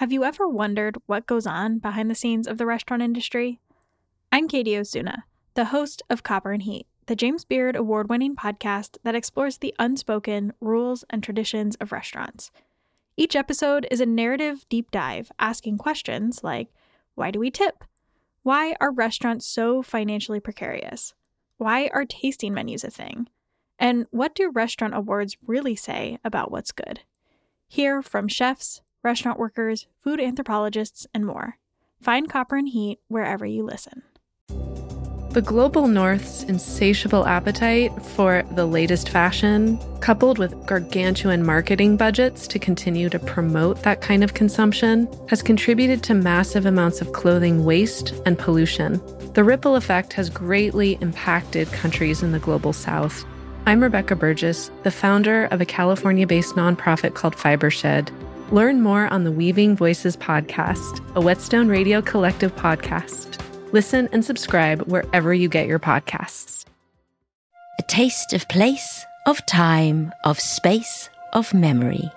Have you ever wondered what goes on behind the scenes of the restaurant industry? I'm Katie Osuna, the host of Copper and Heat, the James Beard award winning podcast that explores the unspoken rules and traditions of restaurants. Each episode is a narrative deep dive asking questions like why do we tip? Why are restaurants so financially precarious? Why are tasting menus a thing? And what do restaurant awards really say about what's good? Hear from chefs, restaurant workers, food anthropologists, and more. Find Copper and Heat wherever you listen. The global north's insatiable appetite for the latest fashion, coupled with gargantuan marketing budgets to continue to promote that kind of consumption, has contributed to massive amounts of clothing waste and pollution. The ripple effect has greatly impacted countries in the global south. I'm Rebecca Burgess, the founder of a California based nonprofit called Fibershed Learn more on the Weaving Voices podcast, a Whetstone Radio Collective podcast. Listen and subscribe wherever you get your podcasts. A taste of place, of time, of space, of memory.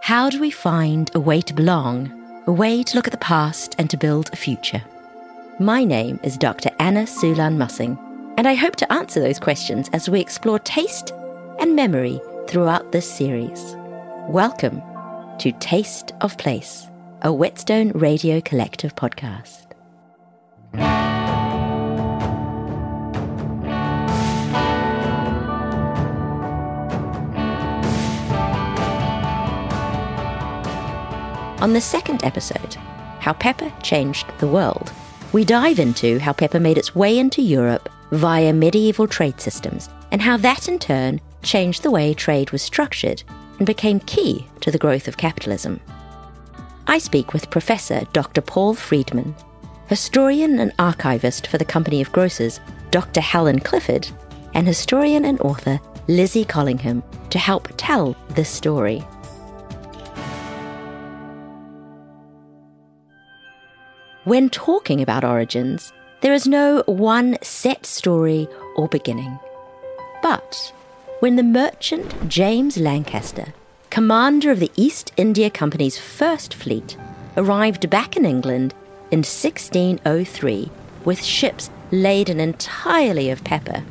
How do we find a way to belong, a way to look at the past and to build a future? My name is Dr. Anna Sulan Masing, and I hope to answer those questions as we explore taste and memory throughout this series. Welcome to Taste of Place, a Whetstone Radio Collective podcast. On the second episode, How Pepper Changed the World, we dive into how pepper made its way into Europe via medieval trade systems and how that in turn changed the way trade was structured and became key to the growth of capitalism. I speak with Professor Dr. Paul Freedman, historian and archivist for the Company of Grocers, Dr. Helen Clifford, and historian and author Lizzie Collingham to help tell this story. When talking about origins, there is no one set story or beginning. But when the merchant James Lancaster, commander of the East India Company's first fleet, arrived back in England in 1603 with ships laden entirely of pepper,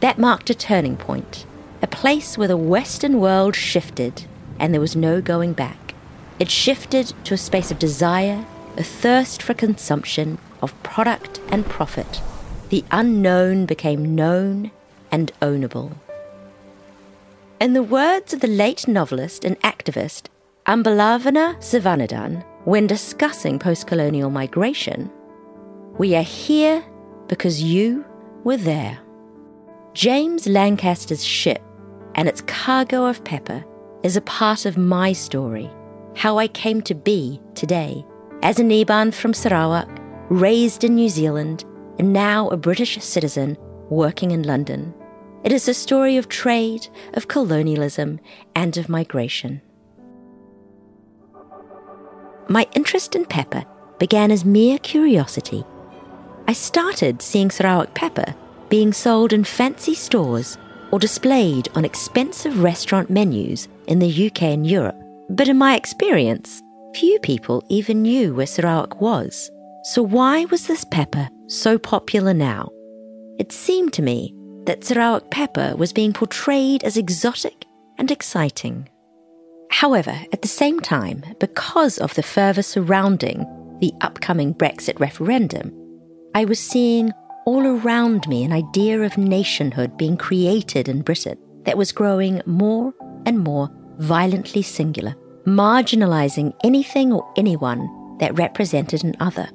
that marked a turning point, a place where the Western world shifted and there was no going back. It shifted to a space of desire, a thirst for consumption, of product and profit. The unknown became known and ownable. In the words of the late novelist and activist Ambalavaner Sivanandan, when discussing post colonial migration, we are here because you were there. James Lancaster's ship and its cargo of pepper is a part of my story, how I came to be today, as an Iban from Sarawak, raised in New Zealand, and now a British citizen working in London. It is a story of trade, of colonialism, and of migration. My interest in pepper began as mere curiosity. I started seeing Sarawak pepper being sold in fancy stores or displayed on expensive restaurant menus in the UK and Europe. But in my experience, few people even knew where Sarawak was. So why was this pepper so popular now? It seemed to me that Sarawak pepper was being portrayed as exotic and exciting. However, at the same time, because of the fervour surrounding the upcoming Brexit referendum, I was seeing all around me an idea of nationhood being created in Britain that was growing more and more violently singular, marginalising anything or anyone that represented an other.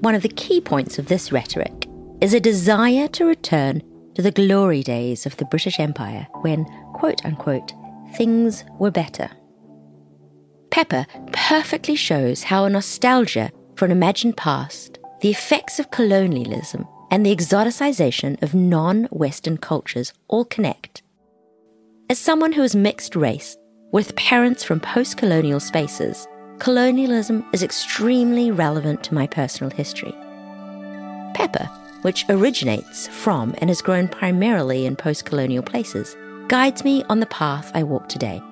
One of the key points of this rhetoric is a desire to return to the glory days of the British Empire when, quote unquote, things were better. Pepper perfectly shows how a nostalgia for an imagined past, the effects of colonialism, and the exoticization of non Western cultures all connect. As someone who is mixed race, with parents from post colonial spaces, colonialism is extremely relevant to my personal history. Pepper which originates from and has grown primarily in post colonial places, guides me on the path I walk today.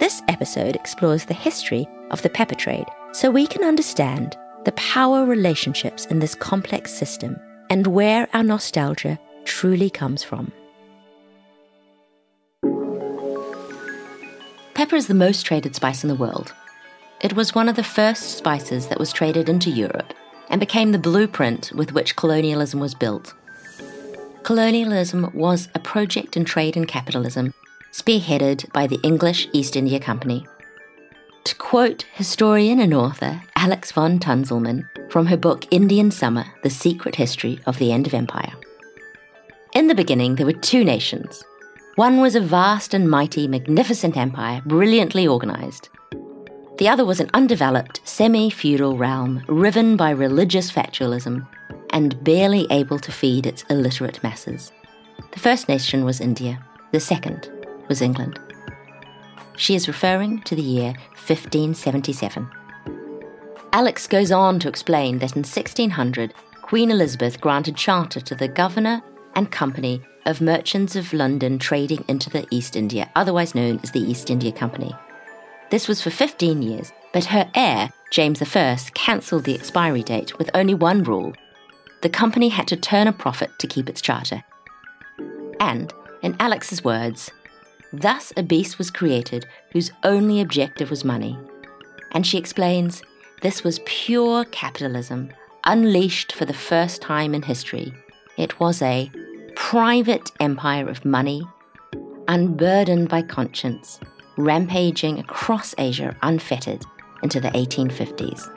This episode explores the history of the pepper trade so we can understand the power relationships in this complex system and where our nostalgia truly comes from. Pepper is the most traded spice in the world. It was one of the first spices that was traded into Europe and became the blueprint with which colonialism was built. Colonialism was a project in trade and capitalism spearheaded by the English East India Company. To quote historian and author Alex von Tunzelmann from her book Indian Summer The Secret History of the End of Empire. In the beginning, there were two nations. One was a vast and mighty, magnificent empire, brilliantly organized. The other was an undeveloped, semi feudal realm riven by religious factionalism and barely able to feed its illiterate masses. The first nation was India, the second was England. She is referring to the year 1577. Alex goes on to explain that in 1600, Queen Elizabeth granted charter to the governor and company of merchants of London trading into the East India, otherwise known as the East India Company. This was for 15 years, but her heir, James I, cancelled the expiry date with only one rule the company had to turn a profit to keep its charter. And, in Alex's words, thus a beast was created whose only objective was money. And she explains this was pure capitalism, unleashed for the first time in history. It was a private empire of money, unburdened by conscience, rampaging across Asia unfettered into the 1850s.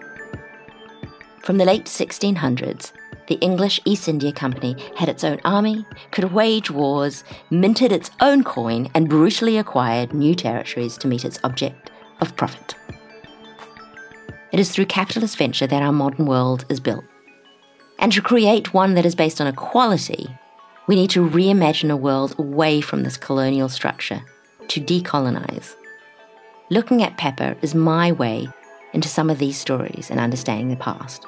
From the late 1600s, the English East India Company had its own army, could wage wars, minted its own coin, and brutally acquired new territories to meet its object of profit. It is through capitalist venture that our modern world is built. And to create one that is based on equality, we need to reimagine a world away from this colonial structure, to decolonize. Looking at Pepper is my way into some of these stories and understanding the past.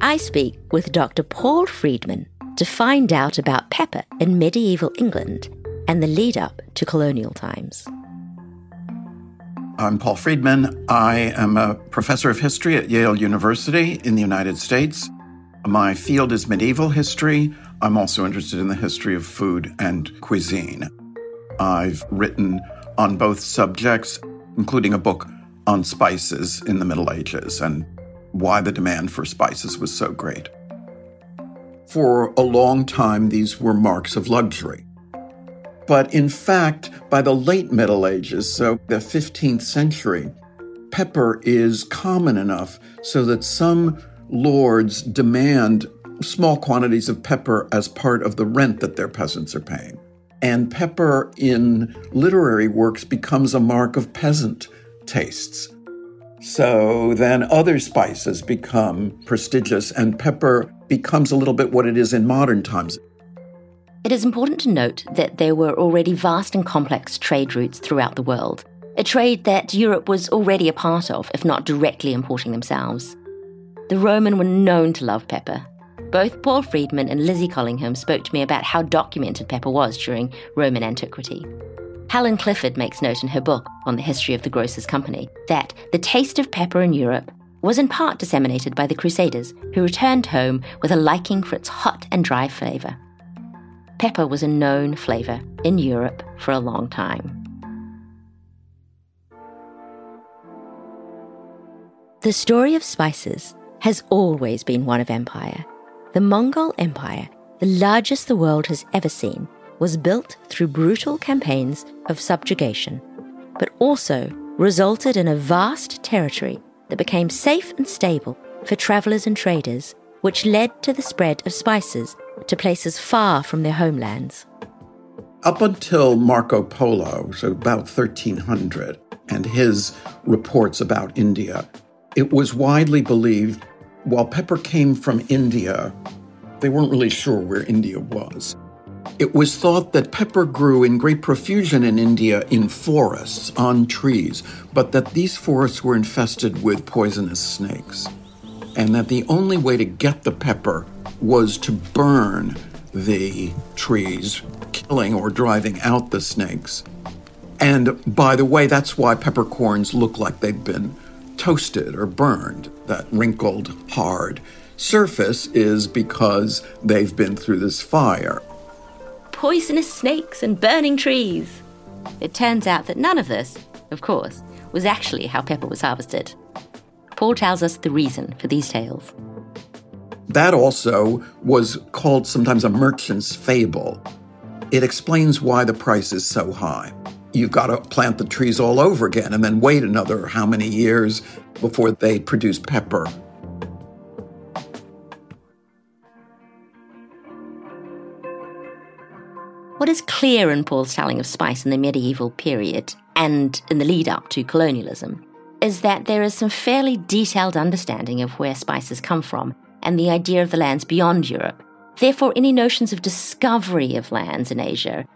I speak with Dr. Paul Freedman to find out about pepper in medieval England and the lead up to colonial times. I'm Paul Freedman. I am a professor of history at Yale University in the United States. My field is medieval history. I'm also interested in the history of food and cuisine. I've written on both subjects, including a book on spices in the Middle Ages and why the demand for spices was so great. For a long time, these were marks of luxury. But in fact, by the late Middle Ages, so the 15th century, pepper is common enough so that some lords demand small quantities of pepper as part of the rent that their peasants are paying. And pepper in literary works becomes a mark of peasant tastes. So then other spices become prestigious, and pepper becomes a little bit what it is in modern times. It is important to note that there were already vast and complex trade routes throughout the world, a trade that Europe was already a part of, if not directly importing themselves. The Roman were known to love pepper. Both Paul Freedman and Lizzie Collingham spoke to me about how documented pepper was during Roman antiquity. Helen Clifford makes note in her book on the history of the Grocers' Company that the taste of pepper in Europe was in part disseminated by the Crusaders, who returned home with a liking for its hot and dry flavour pepper was a known flavor in Europe for a long time. The story of spices has always been one of empire. The Mongol Empire, the largest the world has ever seen, was built through brutal campaigns of subjugation, but also resulted in a vast territory that became safe and stable for travelers and traders, which led to the spread of spices to places far from their homelands. Up until Marco Polo, so about 1300, and his reports about India, it was widely believed while pepper came from India, they weren't really sure where India was. It was thought that pepper grew in great profusion in India in forests, on trees, but that these forests were infested with poisonous snakes. And that the only way to get the pepper was to burn the trees, killing or driving out the snakes. And by the way, that's why peppercorns look like they've been toasted or burned. That wrinkled, hard surface is because they've been through this fire. Poisonous snakes and burning trees. It turns out that none of this, of course, was actually how pepper was harvested. Paul tells us the reason for these tales. That also was called sometimes a merchant's fable. It explains why the price is so high. You've got to plant the trees all over again and then wait another how many years before they produce pepper. What is clear in Paul's telling of spice in the medieval period and in the lead up to colonialism is that there is some fairly detailed understanding of where spices come from and the idea of the lands beyond Europe. Therefore, any notions of discovery of lands in Asia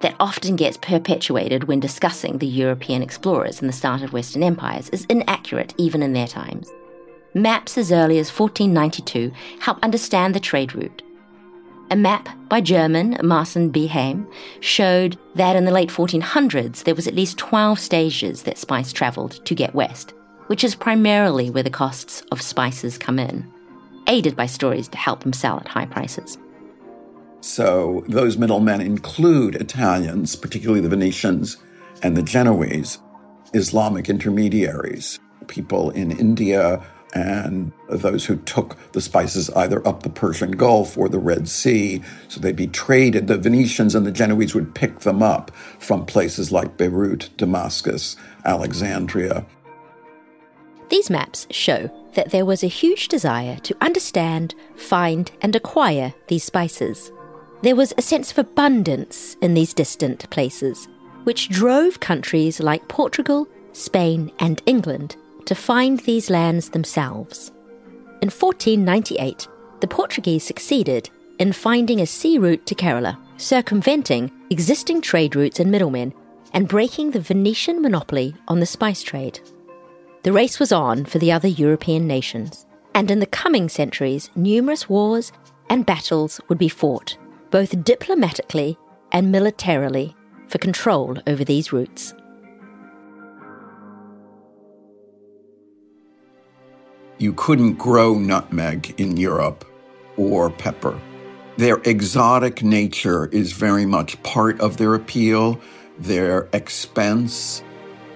that often gets perpetuated when discussing the European explorers and the start of Western empires is inaccurate even in their times. Maps as early as 1492 help understand the trade route. A map by German Martin Behaim showed that in the late 1400s there was at least 12 stages that spice traveled to get west, which is primarily where the costs of spices come in, aided by stories to help them sell at high prices. So those middlemen include Italians, particularly the Venetians and the Genoese, Islamic intermediaries, people in India, and those who took the spices either up the Persian Gulf or the Red Sea. So they'd be traded. The Venetians and the Genoese would pick them up from places like Beirut, Damascus, Alexandria. These maps show that there was a huge desire to understand, find, and acquire these spices. There was a sense of abundance in these distant places, which drove countries like Portugal, Spain, and England to find these lands themselves. In 1498, the Portuguese succeeded in finding a sea route to Kerala, circumventing existing trade routes and middlemen, and breaking the Venetian monopoly on the spice trade. The race was on for the other European nations, and in the coming centuries, numerous wars and battles would be fought both diplomatically and militarily, for control over these routes. You couldn't grow nutmeg in Europe or pepper. Their exotic nature is very much part of their appeal, their expense,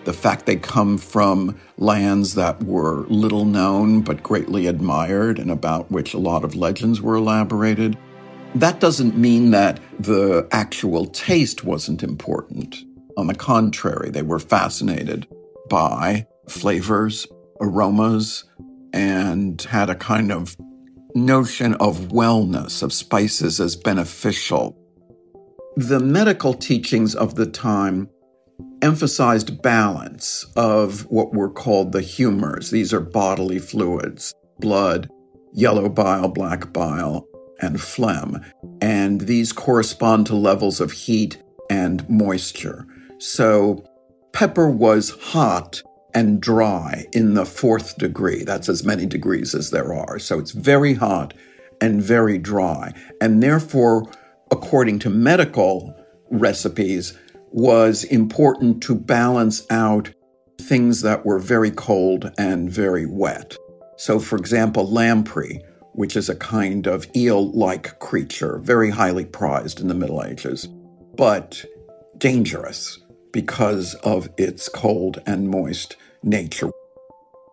the fact they come from lands that were little known but greatly admired and about which a lot of legends were elaborated. That doesn't mean that the actual taste wasn't important. On the contrary, they were fascinated by flavors, aromas, and had a kind of notion of wellness, of spices as beneficial. The medical teachings of the time emphasized balance of what were called the humors. These are bodily fluids, blood, yellow bile, black bile, and phlegm. And these correspond to levels of heat and moisture. So pepper was hot and dry in the fourth degree. That's as many degrees as there are. So it's very hot and very dry. And therefore, according to medical recipes, was important to balance out things that were very cold and very wet. So, for example, lamprey which is a kind of eel like creature, very highly prized in the Middle Ages, but dangerous because of its cold and moist nature.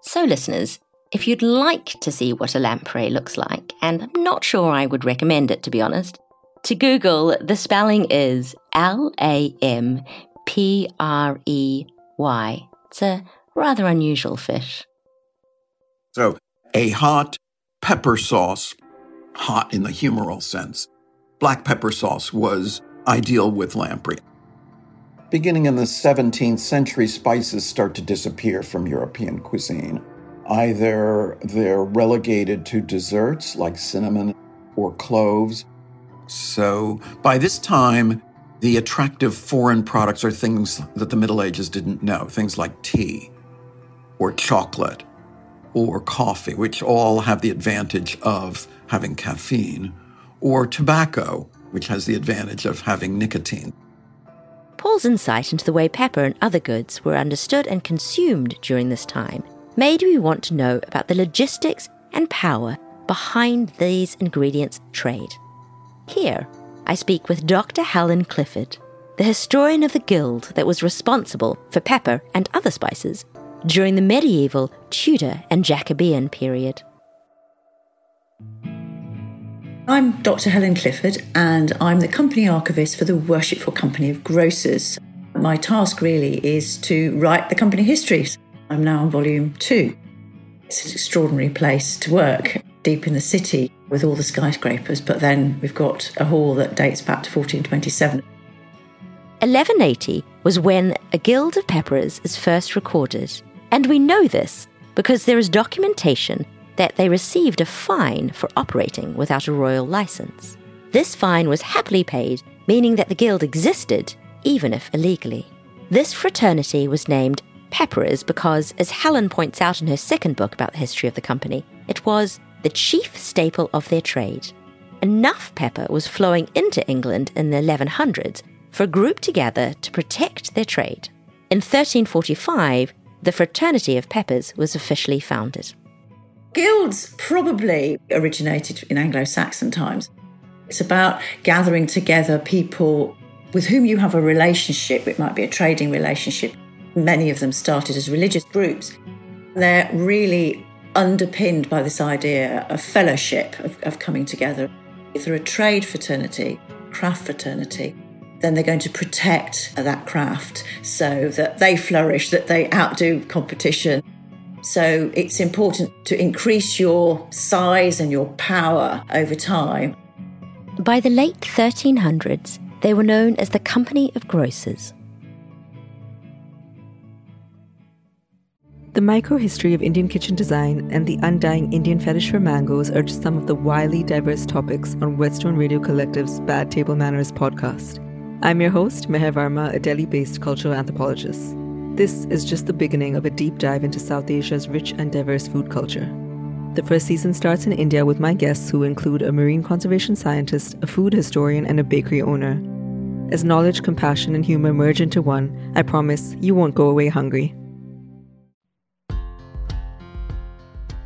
So, listeners, if you'd like to see what a lamprey looks like, and I'm not sure I would recommend it to be honest, to Google, the spelling is L A M P R E Y. It's a rather unusual fish. So, a hot pepper sauce, hot in the humoral sense. Black pepper sauce was ideal with lamprey. Beginning in the 17th century, spices start to disappear from European cuisine. Either they're relegated to desserts like cinnamon or cloves. So by this time, the attractive foreign products are things that the Middle Ages didn't know, things like tea or chocolate or coffee, which all have the advantage of having caffeine, or tobacco, which has the advantage of having nicotine. Paul's insight into the way pepper and other goods were understood and consumed during this time made me want to know about the logistics and power behind these ingredients' trade. Here, I speak with Dr. Helen Clifford, the historian of the guild that was responsible for pepper and other spices during the medieval, Tudor, and Jacobean period. I'm Dr. Helen Clifford, and I'm the company archivist for the Worshipful Company of Grocers. My task really is to write the company histories. I'm now on volume two. It's an extraordinary place to work, deep in the city with all the skyscrapers, but then we've got a hall that dates back to 1427. 1180 was when a guild of pepperers is first recorded, and we know this because there is documentation that they received a fine for operating without a royal license. This fine was happily paid, meaning that the guild existed, even if illegally. This fraternity was named Pepperers because, as Helen points out in her second book about the history of the company, it was the chief staple of their trade. Enough pepper was flowing into England in the 1100s for a group to gather to protect their trade. In 1345, the Fraternity of Peppers was officially founded. Guilds probably originated in Anglo Saxon times. It's about gathering together people with whom you have a relationship. It might be a trading relationship. Many of them started as religious groups. They're really underpinned by this idea of fellowship, of, of coming together. If they're a trade fraternity, craft fraternity, then they're going to protect that craft so that they flourish, that they outdo competition. So it's important to increase your size and your power over time. By the late 1300s, they were known as the Company of Grocers. The microhistory of Indian kitchen design and the undying Indian fetish for mangoes are just some of the wildly diverse topics on Whetstone Radio Collective's Bad Table Manners podcast. I'm your host, Meher Varma, a Delhi based cultural anthropologist. This is just the beginning of a deep dive into South Asia's rich and diverse food culture. The first season starts in India with my guests, who include a marine conservation scientist, a food historian, and a bakery owner. As knowledge, compassion, and humor merge into one, I promise you won't go away hungry.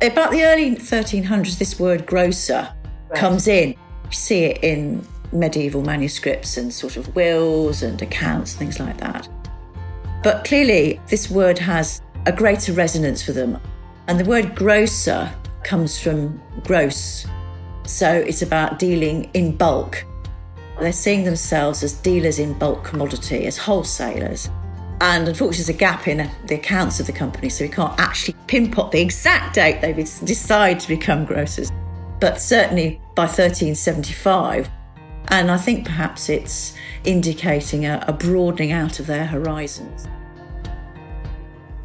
About the early 1300s, this word grocer right. comes in. You see it in medieval manuscripts and sort of wills and accounts, things like that. But clearly, this word has a greater resonance for them. And the word grocer comes from gross. So it's about dealing in bulk. They're seeing themselves as dealers in bulk commodity, as wholesalers. And unfortunately, there's a gap in the accounts of the company, so we can't actually pinpoint the exact date they decide to become grocers. But certainly by 1375, and I think perhaps it's indicating a, a broadening out of their horizons.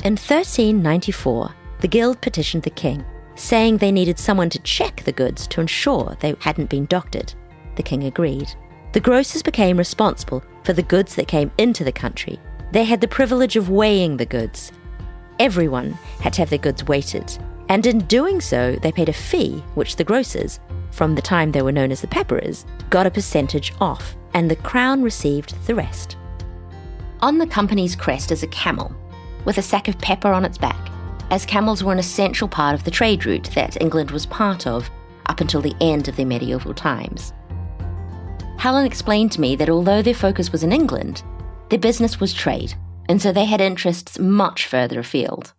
In 1394, the Guild petitioned the king, saying they needed someone to check the goods to ensure they hadn't been doctored. The king agreed. The grocers became responsible for the goods that came into the country they had the privilege of weighing the goods. Everyone had to have their goods weighted, and in doing so, they paid a fee, which the grocers, from the time they were known as the pepperers, got a percentage off, and the crown received the rest. On the company's crest is a camel, with a sack of pepper on its back, as camels were an essential part of the trade route that England was part of up until the end of their medieval times. Helen explained to me that although their focus was in England, their business was trade, and so they had interests much further afield.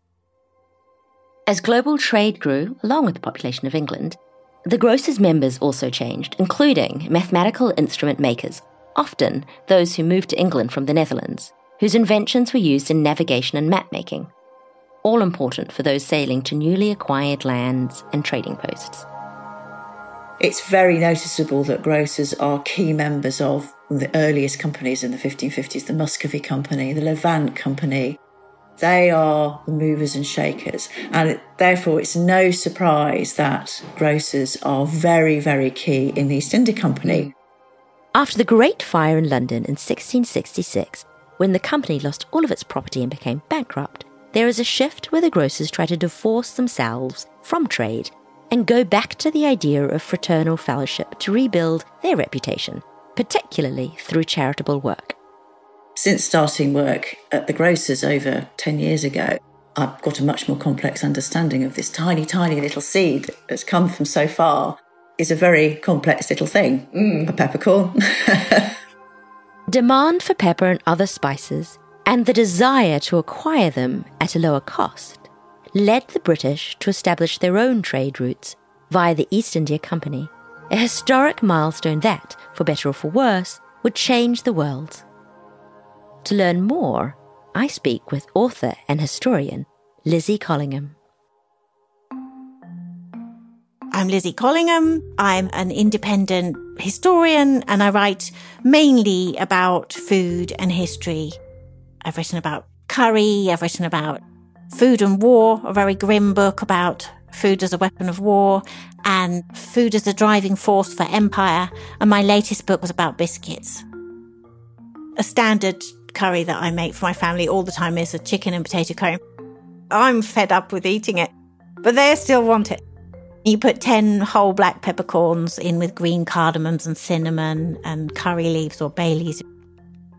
As global trade grew, along with the population of England, the grocers' members also changed, including mathematical instrument makers, often those who moved to England from the Netherlands, whose inventions were used in navigation and map making, all important for those sailing to newly acquired lands and trading posts. It's very noticeable that grocers are key members of the earliest companies in the 1550s, the Muscovy Company, the Levant Company. They are the movers and shakers. And therefore, it's no surprise that grocers are very, very key in the East India Company. After the Great Fire in London in 1666, when the company lost all of its property and became bankrupt, there is a shift where the grocers try to divorce themselves from trade and go back to the idea of fraternal fellowship to rebuild their reputation. particularly through charitable work. Since starting work at the grocers over 10 years ago, I've got a much more complex understanding of this tiny, tiny little seed that's come from so far is a very complex little thing, mm. a peppercorn. Demand for pepper and other spices, and the desire to acquire them at a lower cost, led the British to establish their own trade routes via the East India Company, a historic milestone that, for better or for worse, would change the world. To learn more, I speak with author and historian Lizzie Collingham. I'm Lizzie Collingham. I'm an independent historian and I write mainly about food and history. I've written about curry, I've written about food and war, a very grim book about food as a weapon of war and food as a driving force for empire. And my latest book was about biscuits. A standard curry that I make for my family all the time is a chicken and potato curry. I'm fed up with eating it, but they still want it. You put 10 whole black peppercorns in with green cardamoms and cinnamon and curry leaves or bay leaves.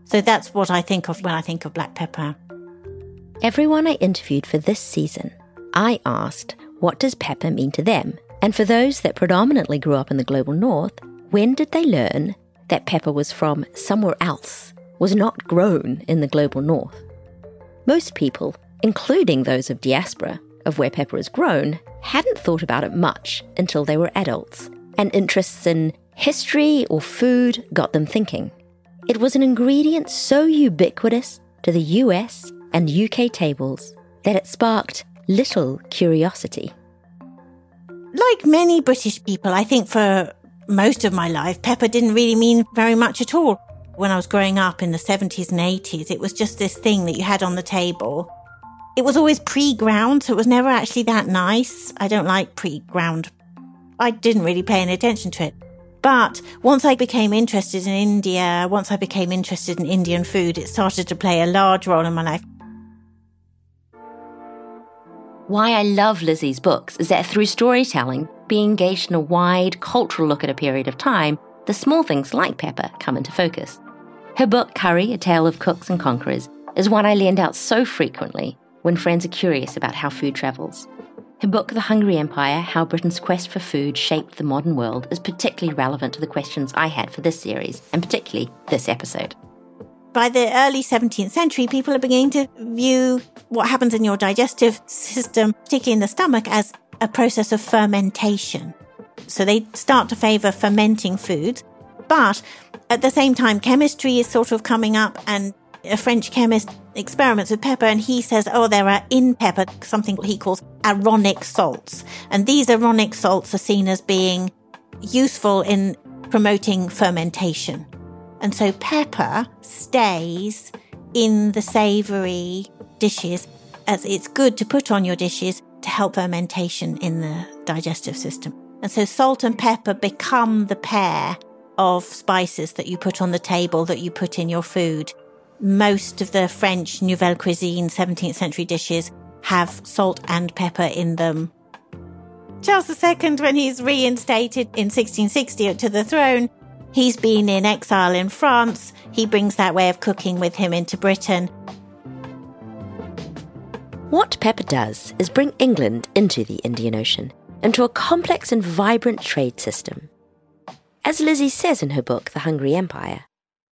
So that's what I think of when I think of black pepper. Everyone I interviewed for this season, I asked, what does pepper mean to them? And for those that predominantly grew up in the global north, when did they learn that pepper was from somewhere else? Was not grown in the global north. Most people, including those of diaspora, of where pepper is grown, hadn't thought about it much until they were adults, and interests in history or food got them thinking. It was an ingredient so ubiquitous to the US and UK tables that it sparked little curiosity. Like many British people, I think for most of my life, pepper didn't really mean very much at all. When I was growing up in the 70s and 80s, it was just this thing that you had on the table. It was always pre ground, so it was never actually that nice. I don't like pre ground. I didn't really pay any attention to it. But once I became interested in India, once I became interested in Indian food, it started to play a large role in my life. Why I love Lizzie's books is that through storytelling, being engaged in a wide cultural look at a period of time, the small things like pepper come into focus. Her book, Curry, A Tale of Cooks and Conquerors, is one I lend out so frequently when friends are curious about how food travels. Her book, The Hungry Empire How Britain's Quest for Food Shaped the Modern World, is particularly relevant to the questions I had for this series, and particularly this episode. By the early 17th century, people are beginning to view what happens in your digestive system, particularly in the stomach, as a process of fermentation. So they start to favour fermenting foods. But at the same time, chemistry is sort of coming up, and a French chemist experiments with pepper, and he says, oh, there are in pepper something he calls aronic salts. And these aronic salts are seen as being useful in promoting fermentation. And so pepper stays in the savoury dishes as it's good to put on your dishes to help fermentation in the digestive system. And so salt and pepper become the pair of spices that you put on the table, that you put in your food. Most of the French Nouvelle Cuisine 17th century dishes have salt and pepper in them. Charles II, when he's reinstated in 1660 to the throne, he's been in exile in France. He brings that way of cooking with him into Britain. What pepper does is bring England into the Indian Ocean, into a complex and vibrant trade system. As Lizzie says in her book, The Hungry Empire,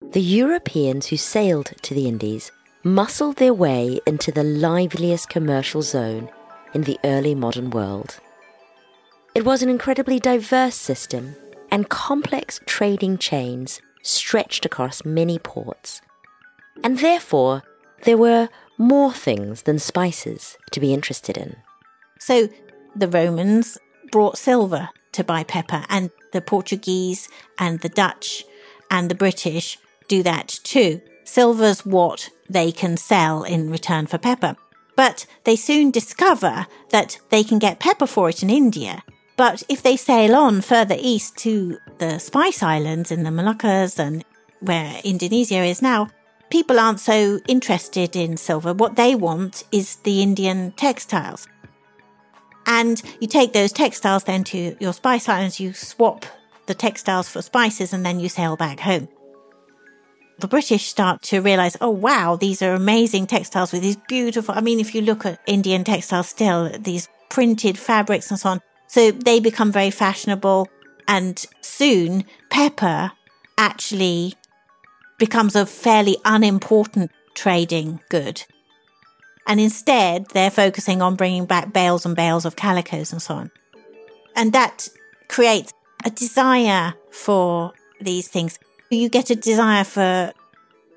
the Europeans who sailed to the Indies muscled their way into the liveliest commercial zone in the early modern world. It was an incredibly diverse system, and complex trading chains stretched across many ports. And therefore, there were more things than spices to be interested in. So the Romans brought silver to buy pepper, and the Portuguese and the Dutch and the British do that too. Silver's what they can sell in return for pepper. But they soon discover that they can get pepper for it in India. But if they sail on further east to the Spice Islands in the Moluccas and where Indonesia is now, people aren't so interested in silver. What they want is the Indian textiles. And you take those textiles then to your spice islands, you swap the textiles for spices and then you sail back home. The British start to realize, oh wow, these are amazing textiles with these beautiful, I mean, if you look at Indian textiles still, these printed fabrics and so on. So they become very fashionable and soon pepper actually becomes a fairly unimportant trading good. And instead, they're focusing on bringing back bales and bales of calicos and so on. And that creates a desire for these things. You get a desire for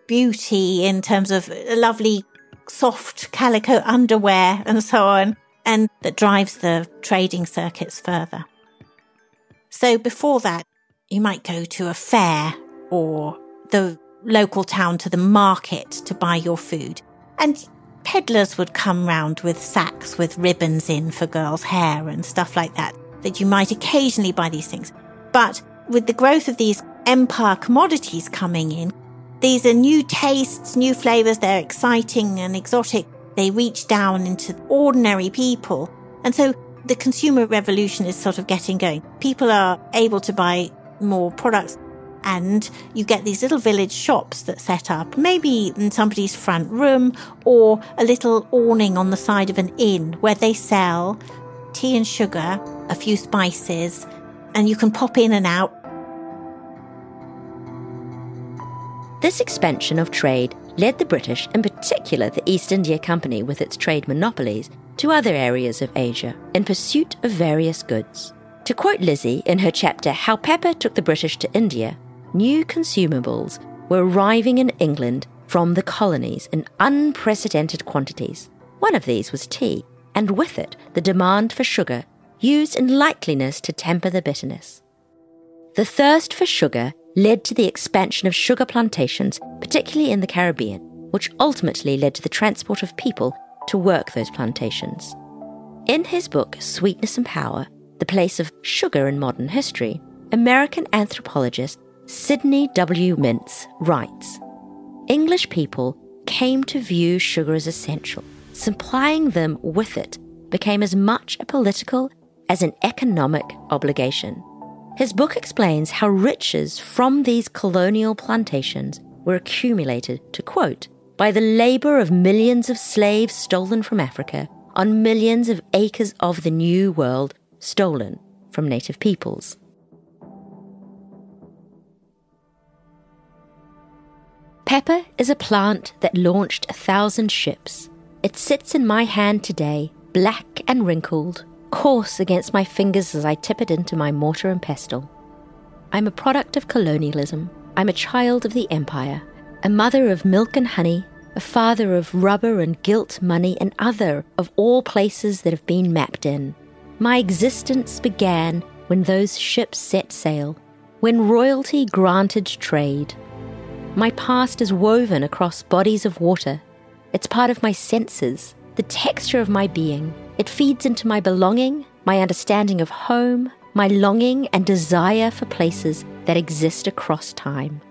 beauty in terms of lovely, soft calico underwear and so on, and that drives the trading circuits further. So before that, you might go to a fair or the local town to the market to buy your food. And peddlers would come round with sacks with ribbons in for girls' hair and stuff like that, that you might occasionally buy these things. But with the growth of these empire commodities coming in, these are new tastes, new flavors, they're exciting and exotic. They reach down into ordinary people. And so the consumer revolution is sort of getting going. People are able to buy more products and you get these little village shops that set up, maybe in somebody's front room or a little awning on the side of an inn where they sell tea and sugar, a few spices, and you can pop in and out. This expansion of trade led the British, in particular the East India Company with its trade monopolies, to other areas of Asia in pursuit of various goods. To quote Lizzie in her chapter How Pepper Took the British to India, new consumables were arriving in England from the colonies in unprecedented quantities. One of these was tea, and with it the demand for sugar, used in likeliness to temper the bitterness. The thirst for sugar led to the expansion of sugar plantations, particularly in the Caribbean, which ultimately led to the transport of people to work those plantations. In his book, Sweetness and Power The Place of Sugar in Modern History, American anthropologist Sidney W. Mintz writes English people came to view sugar as essential. Supplying them with it became as much a political as an economic obligation. His book explains how riches from these colonial plantations were accumulated, to quote, by the labor of millions of slaves stolen from Africa on millions of acres of the New World stolen from native peoples. Pepper is a plant that launched a thousand ships. It sits in my hand today, black and wrinkled, coarse against my fingers as I tip it into my mortar and pestle. I'm a product of colonialism. I'm a child of the empire, a mother of milk and honey, a father of rubber and gilt money, and other of all places that have been mapped in. My existence began when those ships set sail, when royalty granted trade, my past is woven across bodies of water. It's part of my senses, the texture of my being. It feeds into my belonging, my understanding of home, my longing and desire for places that exist across time.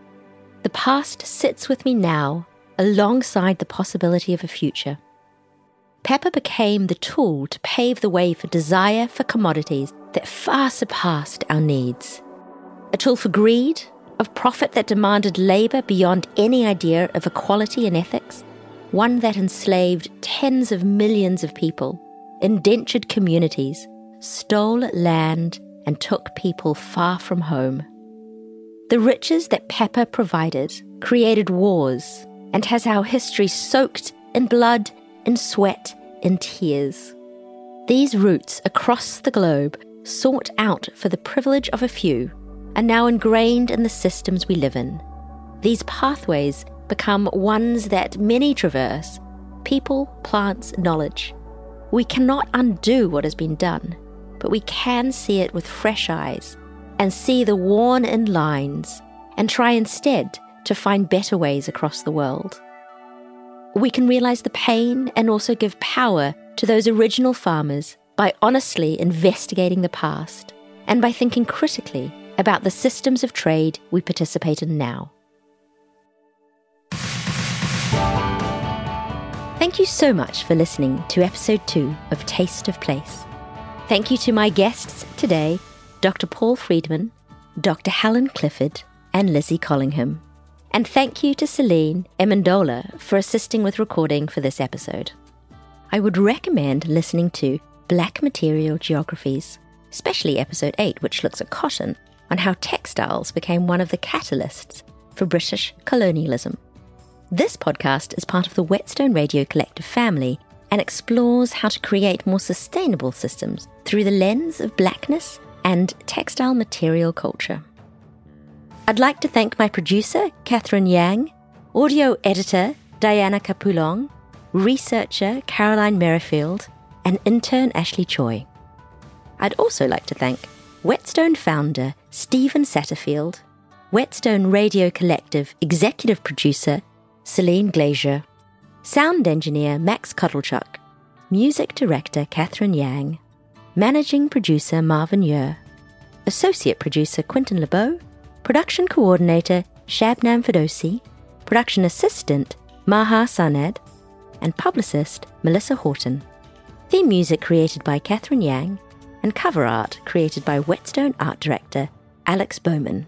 The past sits with me now, alongside the possibility of a future. Pepper became the tool to pave the way for desire for commodities that far surpassed our needs. A tool for greed, of profit that demanded labour beyond any idea of equality and ethics, one that enslaved tens of millions of people, indentured communities, stole land, and took people far from home. The riches that pepper provided created wars and has our history soaked in blood, in sweat, in tears. These roots across the globe sought out for the privilege of a few are now ingrained in the systems we live in. These pathways become ones that many traverse people, plants, knowledge. We cannot undo what has been done, but we can see it with fresh eyes and see the worn in lines and try instead to find better ways across the world. We can realize the pain and also give power to those original farmers by honestly investigating the past and by thinking critically about the systems of trade we participate in now. Thank you so much for listening to episode 2 of Taste of Place. Thank you to my guests today, Dr. Paul Freedman, Dr. Helen Clifford, and Lizzie Collingham. And thank you to Celine Emendola for assisting with recording for this episode. I would recommend listening to Black Material Geographies, especially episode 8, which looks at cotton, on how textiles became one of the catalysts for British colonialism. This podcast is part of the Whetstone Radio Collective family and explores how to create more sustainable systems through the lens of blackness and textile material culture. I'd like to thank my producer, Catherine Yang, audio editor, Diana Capulong, researcher, Caroline Merrifield, and intern, Ashley Choi. I'd also like to thank Whetstone founder, Stephen Satterfield, Whetstone Radio Collective executive producer, Celine Glazier, sound engineer, Max Cuddlechuk, music director, Catherine Yang, managing producer, Marvin Yer, associate producer, Quentin LeBeau, production coordinator Shabnam Fidosi, production assistant Maha Saned, and publicist Melissa Horton. Theme music created by Catherine Yang, and cover art created by Whetstone art director Alex Bowman.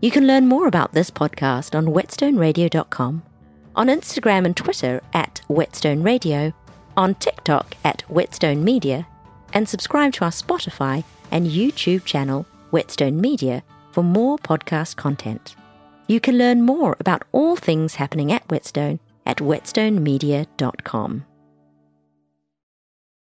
You can learn more about this podcast on whetstoneradio.com, on Instagram and Twitter at Whetstone Radio, on TikTok at Whetstone Media, and subscribe to our Spotify and YouTube channel, Whetstone Media, for more podcast content. You can learn more about all things happening at Whetstone at whetstonemedia.com.